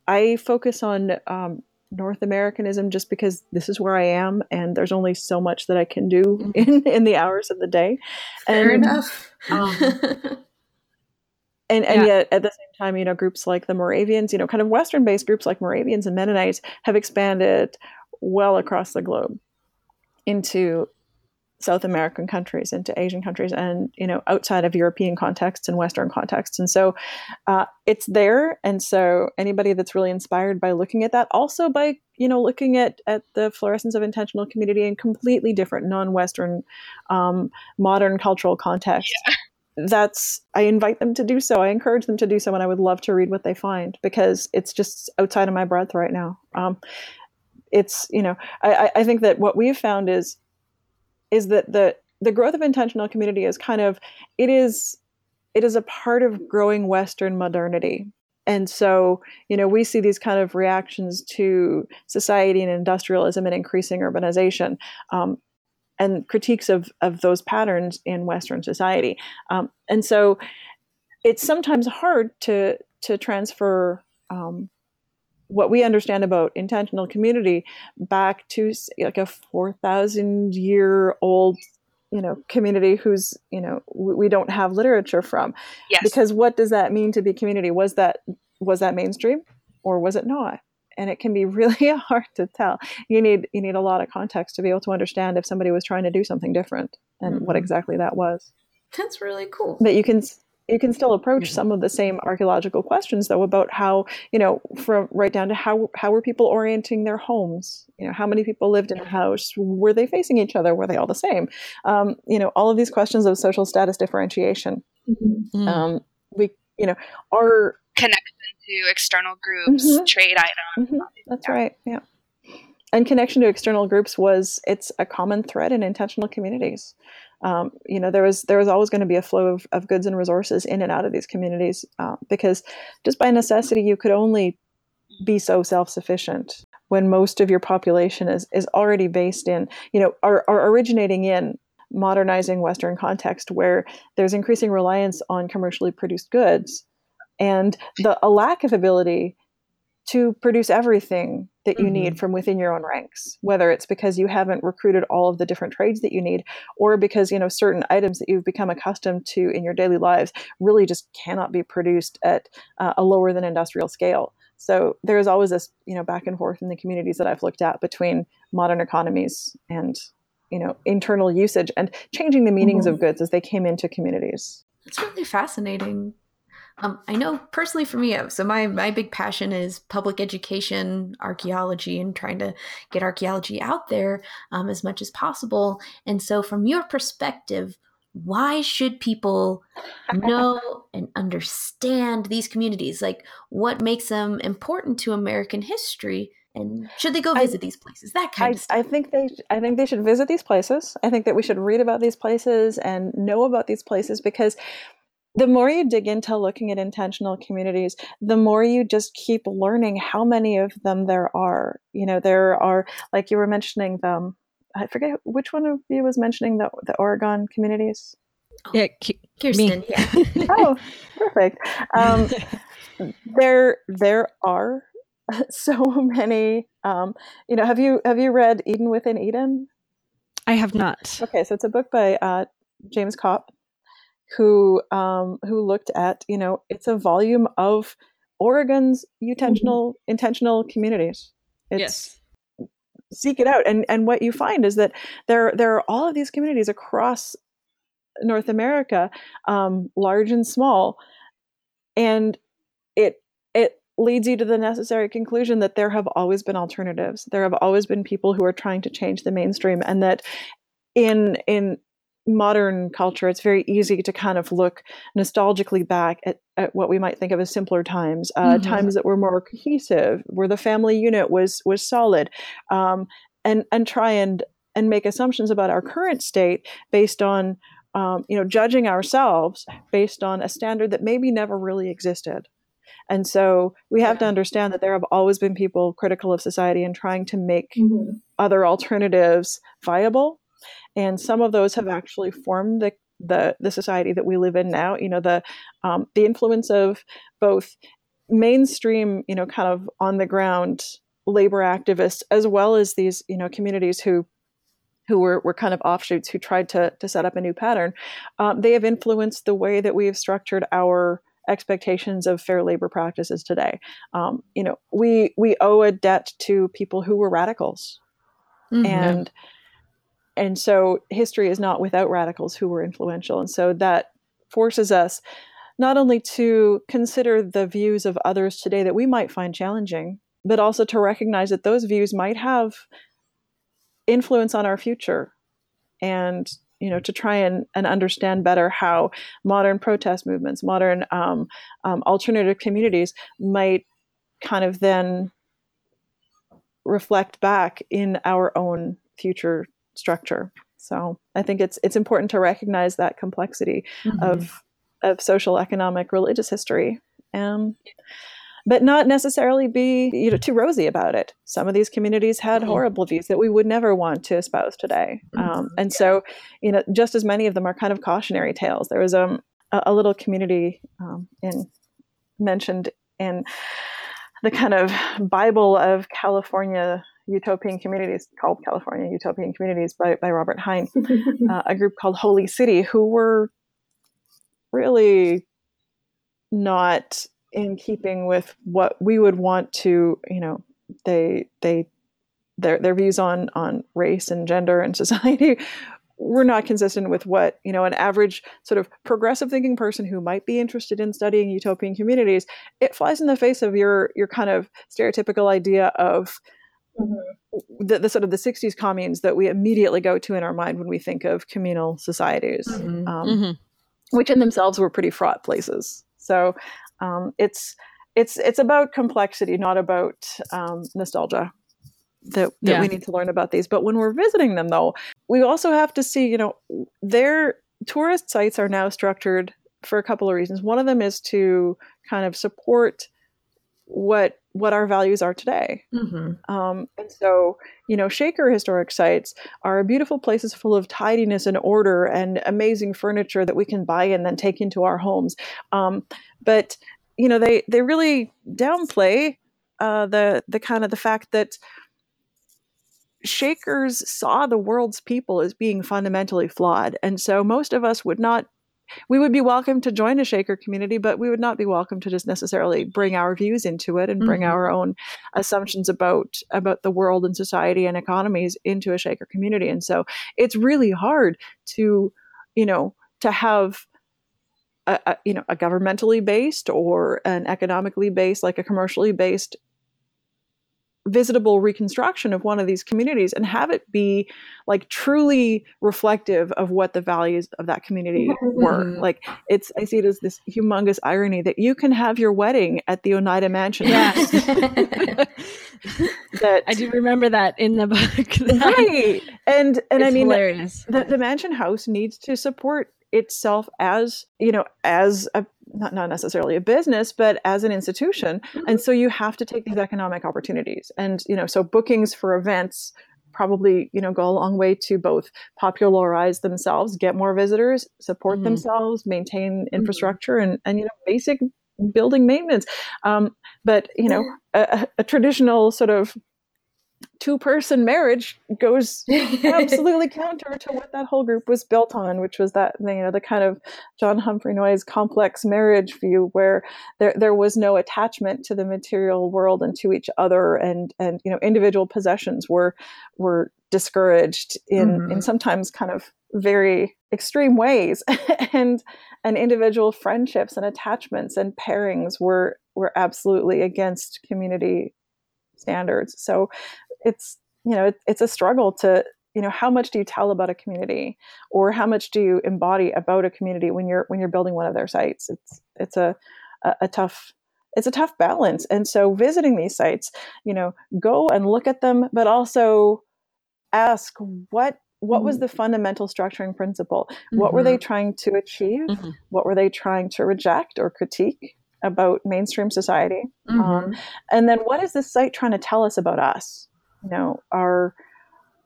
I focus on um, North Americanism just because this is where I am and there's only so much that I can do mm-hmm. in, in the hours of the day. Fair and, enough. um, [laughs] and and yeah. yet at the same time, you know, groups like the Moravians, you know, kind of Western based groups like Moravians and Mennonites have expanded well across the globe into South American countries, into Asian countries, and you know outside of European contexts and Western contexts, and so uh, it's there. And so anybody that's really inspired by looking at that, also by you know looking at at the fluorescence of intentional community in completely different non-Western, um, modern cultural context. Yeah. [laughs] That's I invite them to do so. I encourage them to do so, and I would love to read what they find because it's just outside of my breadth right now. Um, it's you know I, I think that what we've found is is that the the growth of intentional community is kind of it is it is a part of growing western modernity. And so you know we see these kind of reactions to society and industrialism and increasing urbanization um, and critiques of of those patterns in western society. Um, and so it's sometimes hard to to transfer um, what we understand about intentional community back to like a 4000 year old you know community who's you know we don't have literature from. Yes. because what does that mean to be community? Was that was that mainstream or was it not? And it can be [laughs] really hard to tell. You need you need a lot of context to be able to understand if somebody was trying to do something different and mm-hmm. what exactly that was. That's really cool. But you can you can still approach mm-hmm. some of the same archaeological questions though about how you know from right down to how how were people orienting their homes you know how many people lived in a house were they facing each other were they all the same um, you know all of these questions of social status differentiation mm-hmm. Mm. um, we you know are connection to external groups mm-hmm. trade items mm-hmm. that's yeah. right yeah and connection to external groups was it's a common thread in intentional communities um, you know there was there was always going to be a flow of, of goods and resources in and out of these communities uh, because just by necessity you could only be so self-sufficient when most of your population is is already based in you know are, are originating in modernizing western context where there's increasing reliance on commercially produced goods. And the a lack of ability to produce everything that you mm-hmm. need from within your own ranks whether it's because you haven't recruited all of the different trades that you need or because you know certain items that you've become accustomed to in your daily lives really just cannot be produced at uh, a lower than industrial scale so there is always this you know back and forth in the communities that i've looked at between modern economies and you know internal usage and changing the meanings mm-hmm. of goods as they came into communities it's really fascinating um, I know personally for me, so my my big passion is public education, archaeology, and trying to get archaeology out there um, as much as possible. And so, from your perspective, why should people know and understand these communities? Like, what makes them important to American history? And should they go visit I, these places? That kind I, of stuff. I think they. I think they should visit these places. I think that we should read about these places and know about these places because the more you dig into looking at intentional communities, the more you just keep learning how many of them there are. You know, there are, like you were mentioning them. I forget which one of you was mentioning the, the Oregon communities. Yeah, Kirsten. Yeah. [laughs] oh, perfect. Um, there, there are [laughs] so many. Um, you know, have you have you read Eden Within Eden? I have not. Okay, so it's a book by uh, James Kopp, who um, who looked at you know it's a volume of Oregon's intentional mm-hmm. intentional communities. It's, yes. Seek it out, and and what you find is that there there are all of these communities across North America, um, large and small, and it it leads you to the necessary conclusion that there have always been alternatives. There have always been people who are trying to change the mainstream, and that in in modern culture, it's very easy to kind of look nostalgically back at, at what we might think of as simpler times, uh, mm-hmm. times that were more cohesive, where the family unit was was solid, um, and and try and and make assumptions about our current state based on um, you know judging ourselves based on a standard that maybe never really existed. And so we have to understand that there have always been people critical of society and trying to make mm-hmm. other alternatives viable and some of those have actually formed the the, the society that we live in now. You know, the um, the influence of both mainstream, you know, kind of on the ground labor activists, as well as these, you know, communities who who were, were kind of offshoots who tried to, to set up a new pattern, um, they have influenced the way that we have structured our expectations of fair labor practices today. Um, you know, we we owe a debt to people who were radicals, mm-hmm. and and so history is not without radicals who were influential. And so that forces us not only to consider the views of others today that we might find challenging but also to recognize that those views might have influence on our future and you know to try and, and understand better how modern protest movements modern um, um, alternative communities might kind of then reflect back in our own future structure. So I think it's it's important to recognize that complexity mm-hmm. of of social, economic, religious history, um, but not necessarily be you know too rosy about it. Some of these communities had mm-hmm. horrible views that we would never want to espouse today, mm-hmm. um, and so you know just as many of them are kind of cautionary tales. There was um, a, a little community um, in mentioned in the kind of Bible of California utopian communities called California Utopian Communities by, by Robert Hine, [laughs] uh, a group called Holy City, who were really not in keeping with what we would want to, you know, they they their their views on on race and gender and [laughs] society were not consistent with what you know an average sort of progressive thinking person who might be interested in studying utopian communities it flies in the face of your your kind of stereotypical idea of mm-hmm. the, the, sort of the 60s communes that we immediately go to in our mind when we think of communal societies mm-hmm. Um, mm-hmm. which in themselves were pretty fraught places so um, it's it's it's about complexity not about um, nostalgia that, that yeah. we need to learn about these. But when we're visiting them, though, we also have to see, you know, their tourist sites are now structured for a couple of reasons. One of them is to kind of support what what our values are today. Mm-hmm. Um, and so, you know, Shaker historic sites are beautiful places full of tidiness and order and amazing furniture that we can buy and then take into our homes. Um, but you know, they they really downplay uh, the the kind of the fact that Shakers saw the world's people as being fundamentally flawed. And so most of us would not, we would be welcome to join a Shaker community, but we would not be welcome to just necessarily bring our views into it and bring mm-hmm. our own assumptions about, about the world and society and economies into a Shaker community. And so it's really hard to, you know, to have a, a, you know a governmentally based or an economically based like a commercially based visitable reconstruction of one of these communities and have it be like truly reflective of what the values of that community were. Mm-hmm. Like it's I see it as this humongous irony that you can have your wedding at the Oneida Mansion. Yes. [laughs] that I do remember that in the book. [laughs] right. And and I mean hilarious. The, the mansion house needs to support itself as you know as a not, not necessarily a business but as an institution mm-hmm. and so you have to take these economic opportunities and you know so bookings for events probably you know go a long way to both popularize themselves get more visitors support mm-hmm. themselves maintain mm-hmm. infrastructure and and you know basic building maintenance um, but you know a, a traditional sort of two person marriage goes [laughs] absolutely counter to what that whole group was built on, which was that you know the kind of John Humphrey Noyes complex marriage view where there there was no attachment to the material world and to each other, and and you know individual possessions were were discouraged in mm-hmm. in sometimes kind of very extreme ways [laughs] and and individual friendships and attachments and pairings were were absolutely against community standards so it's you know it, it's a struggle to you know how much do you tell about a community or how much do you embody about a community when you're when you're building one of their sites it's it's a a, a tough it's a tough balance and so visiting these sites you know go and look at them but also ask what what was mm-hmm. the fundamental structuring principle mm-hmm. what were they mm-hmm. trying to achieve mm-hmm. what were they trying to reject or critique about mainstream society mm-hmm. um, and then what is this site trying to tell us about us you know are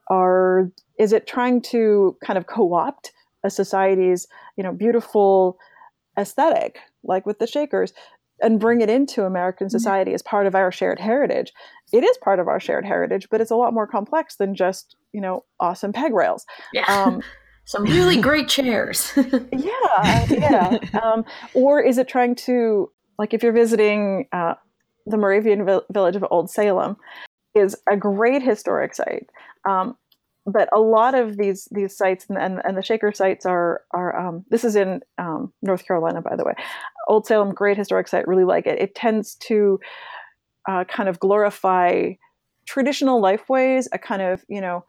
are is it trying to kind of co-opt a society's you know beautiful aesthetic like with the shakers and bring it into american mm-hmm. society mm-hmm. as part of our shared heritage it is part of our shared heritage but it's a lot more complex than just you know awesome peg rails yeah. Um, [laughs] some really [laughs] great chairs [laughs] yeah yeah um, or is it trying to like if you're visiting uh, the moravian vi- village of old salem is a great historic site. Um, but a lot of these these sites and, and, and the Shaker sites are are um, this is in um, North Carolina, by the way. Old Salem, great historic site, really like it. It tends to uh, kind of glorify traditional lifeways, a kind of you know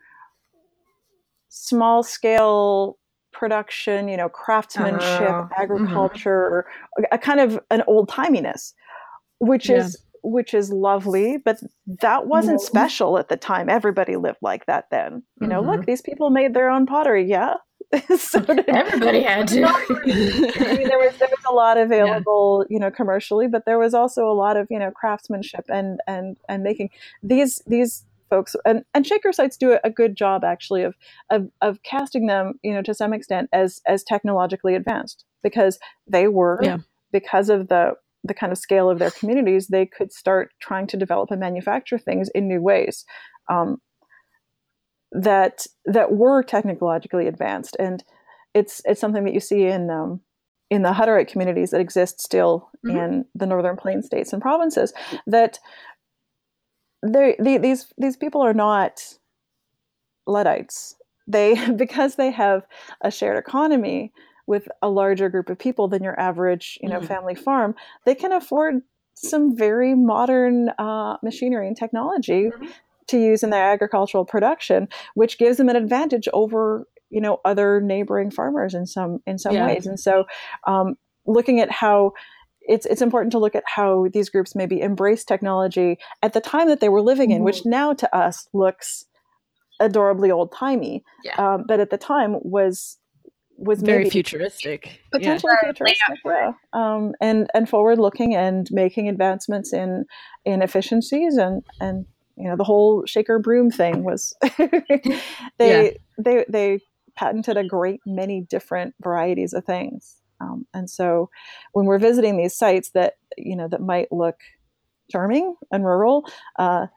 small scale production, you know, craftsmanship, uh, agriculture, mm-hmm. a kind of an old timiness, which yeah. is which is lovely, but that wasn't no. special at the time. Everybody lived like that then. You know, mm-hmm. look, these people made their own pottery. Yeah. [laughs] so did, [laughs] everybody had to. [laughs] I mean, there was there was a lot available, yeah. you know, commercially, but there was also a lot of you know craftsmanship and and and making these these folks and, and shaker sites do a good job actually of, of of casting them you know to some extent as as technologically advanced because they were yeah. because of the the kind of scale of their communities, they could start trying to develop and manufacture things in new ways. um, that that were technologically advanced, and it's it's something that you see in um, in the Hutterite communities that exist still mm-hmm. in the northern plain states and provinces that they, these these people are not Luddites. They [laughs] because they have a shared economy with a larger group of people than your average, you know, mm-hmm. family farm, they can afford some very modern uh, machinery and technology mm-hmm. to use in their agricultural production, which gives them an advantage over you know other neighboring farmers in some in some yeah. ways. And so, um, looking at how it's it's important to look at how these groups maybe embrace technology at the time that they were living in, mm-hmm. which now to us looks adorably old timey, yeah. um, but at the time was was very futuristic, potentially yeah. futuristic, yeah. Um, and and forward looking and making advancements in in efficiencies and and you know the whole shaker broom thing was [laughs] they yeah. they they patented a great many different varieties of things, um, and so when we're visiting these sites that you know that might look charming and rural. Uh,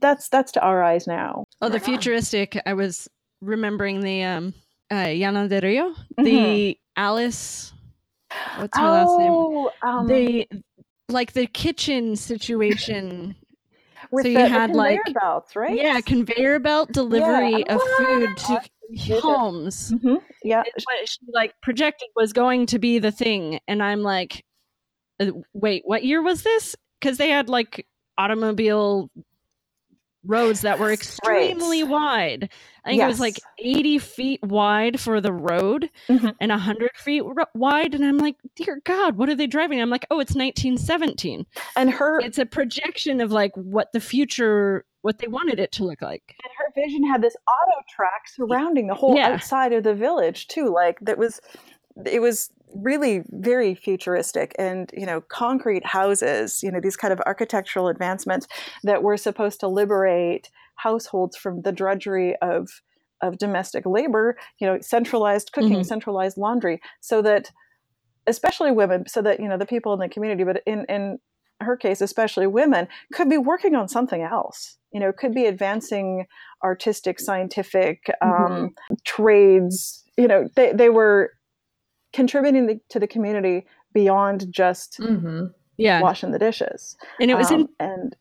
that's that's to our eyes now. Oh, the futuristic! I was remembering the um, uh, de Rio, mm-hmm. the Alice. What's her oh, last name? Oh, um, the like the kitchen situation. [laughs] So you the, had the like belts, right? Yeah, conveyor belt delivery yeah. of food to homes. Mm-hmm. Yeah, what she like projected was going to be the thing, and I'm like, uh, wait, what year was this? Because they had like automobile roads that were extremely right. wide. I think yes. it was like 80 feet wide for the road mm-hmm. and 100 feet wide. And I'm like, dear God, what are they driving? I'm like, oh, it's 1917. And her. It's a projection of like what the future, what they wanted it to look like. And her vision had this auto track surrounding the whole yeah. outside of the village, too. Like, that was. It was really very futuristic and you know concrete houses you know these kind of architectural advancements that were supposed to liberate households from the drudgery of of domestic labor you know centralized cooking mm-hmm. centralized laundry so that especially women so that you know the people in the community but in in her case especially women could be working on something else you know could be advancing artistic scientific mm-hmm. um, trades you know they, they were contributing to the community beyond just mm-hmm. yeah washing the dishes and it was um, in, and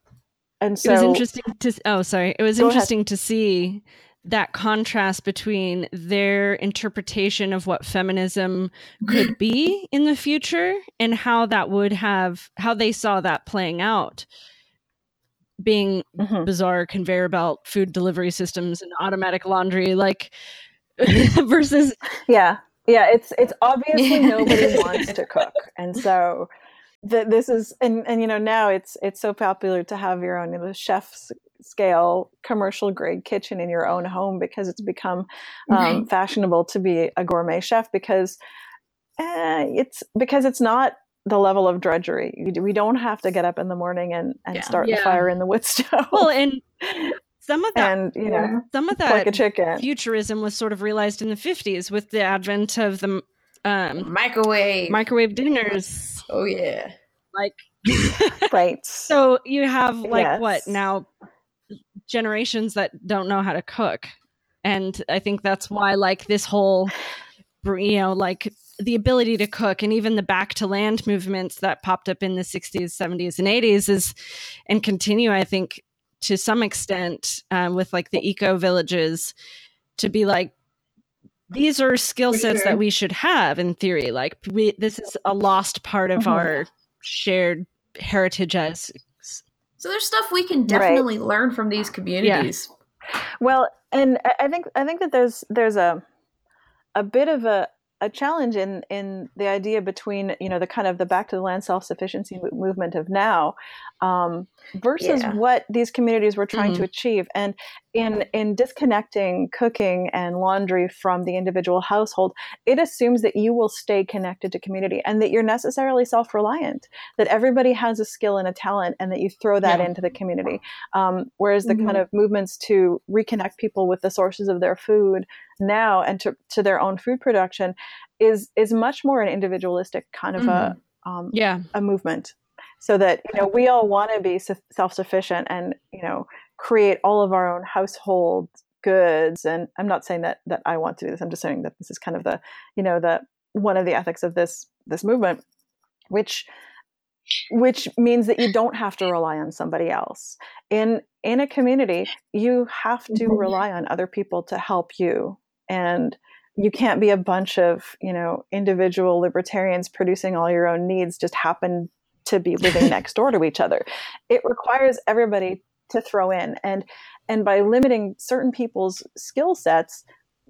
and so it was interesting to oh sorry it was interesting ahead. to see that contrast between their interpretation of what feminism could be [clears throat] in the future and how that would have how they saw that playing out being mm-hmm. bizarre conveyor belt food delivery systems and automatic laundry like [laughs] [laughs] versus yeah yeah it's it's obviously [laughs] nobody wants to cook and so that this is and and you know now it's it's so popular to have your own you know, chef scale commercial grade kitchen in your own home because it's become um, fashionable to be a gourmet chef because eh, it's because it's not the level of drudgery we don't have to get up in the morning and, and yeah. start yeah. the fire in the wood [laughs] stove well and some of that and you know some of that like a chicken. futurism was sort of realized in the 50s with the advent of the um, microwave. microwave dinners. Oh yeah. Like [laughs] right. so you have like yes. what now? Generations that don't know how to cook. And i think that's why like this whole you know like the ability to cook and even the back to land movements that popped up in the 60s 70s and 80s is and continue i think to some extent um, with like the eco villages to be like these are skill sets that we should have in theory like we this is a lost part of mm-hmm. our shared heritage as so there's stuff we can definitely right. learn from these communities yeah. well and i think i think that there's there's a a bit of a a challenge in in the idea between you know the kind of the back to the land self sufficiency movement of now um, versus yeah. what these communities were trying mm-hmm. to achieve, and in in disconnecting cooking and laundry from the individual household, it assumes that you will stay connected to community and that you're necessarily self reliant, that everybody has a skill and a talent, and that you throw that yeah. into the community. Um, whereas the mm-hmm. kind of movements to reconnect people with the sources of their food now and to, to their own food production is is much more an individualistic kind of mm-hmm. a um, yeah a movement so that you know we all want to be self-sufficient and you know create all of our own household goods. And i'm not saying that that i want to do this. I'm just saying that this is kind of the you know the one of the ethics of this this movement which which means that you don't have to rely on somebody else. In in a community you have to mm-hmm. rely on other people to help you. And you can't be a bunch of you know individual libertarians producing all your own needs just happen to be living [laughs] next door to each other it requires everybody to throw in and and by limiting certain people's skill sets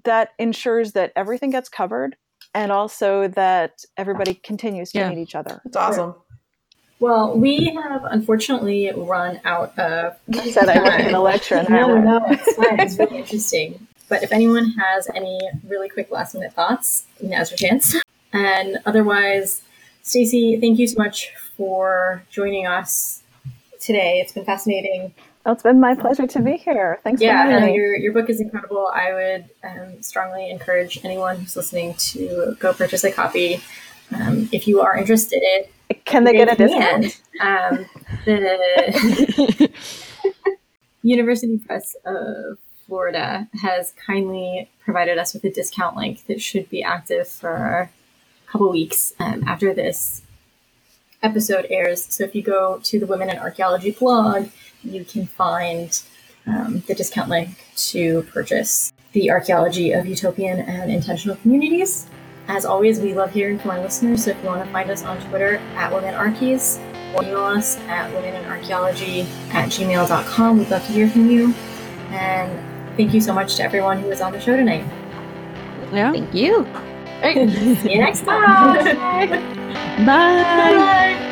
that ensures that everything gets covered and also that everybody continues to yeah. meet each other it's awesome well, we have unfortunately run out of. [laughs] You said I wasn't going to lecture. no, no, it's fine. It's really interesting. But if anyone has any really quick last minute thoughts, now's your chance. [laughs] And otherwise, Stacy, thank you so much for joining us today. It's been fascinating. Oh, it's been my pleasure to be here. Thanks yeah, for having me. Your, your book is incredible. I would um, strongly encourage anyone who's listening to go purchase a copy. Um, if you are interested, can they, they get a discount? Um, the [laughs] University Press of Florida has kindly provided us with a discount link that should be active for couple weeks um, after this episode airs. So if you go to the Women in Archaeology blog, you can find um, the discount link to purchase the archaeology of utopian and intentional communities. As always, we love hearing from our listeners. So if you want to find us on Twitter at Women Archies or email us at womeninarchaeology at gmail.com, we'd love to hear from you. And thank you so much to everyone who was on the show tonight. Yeah. Thank you. See you next time. [laughs] Bye. Bye.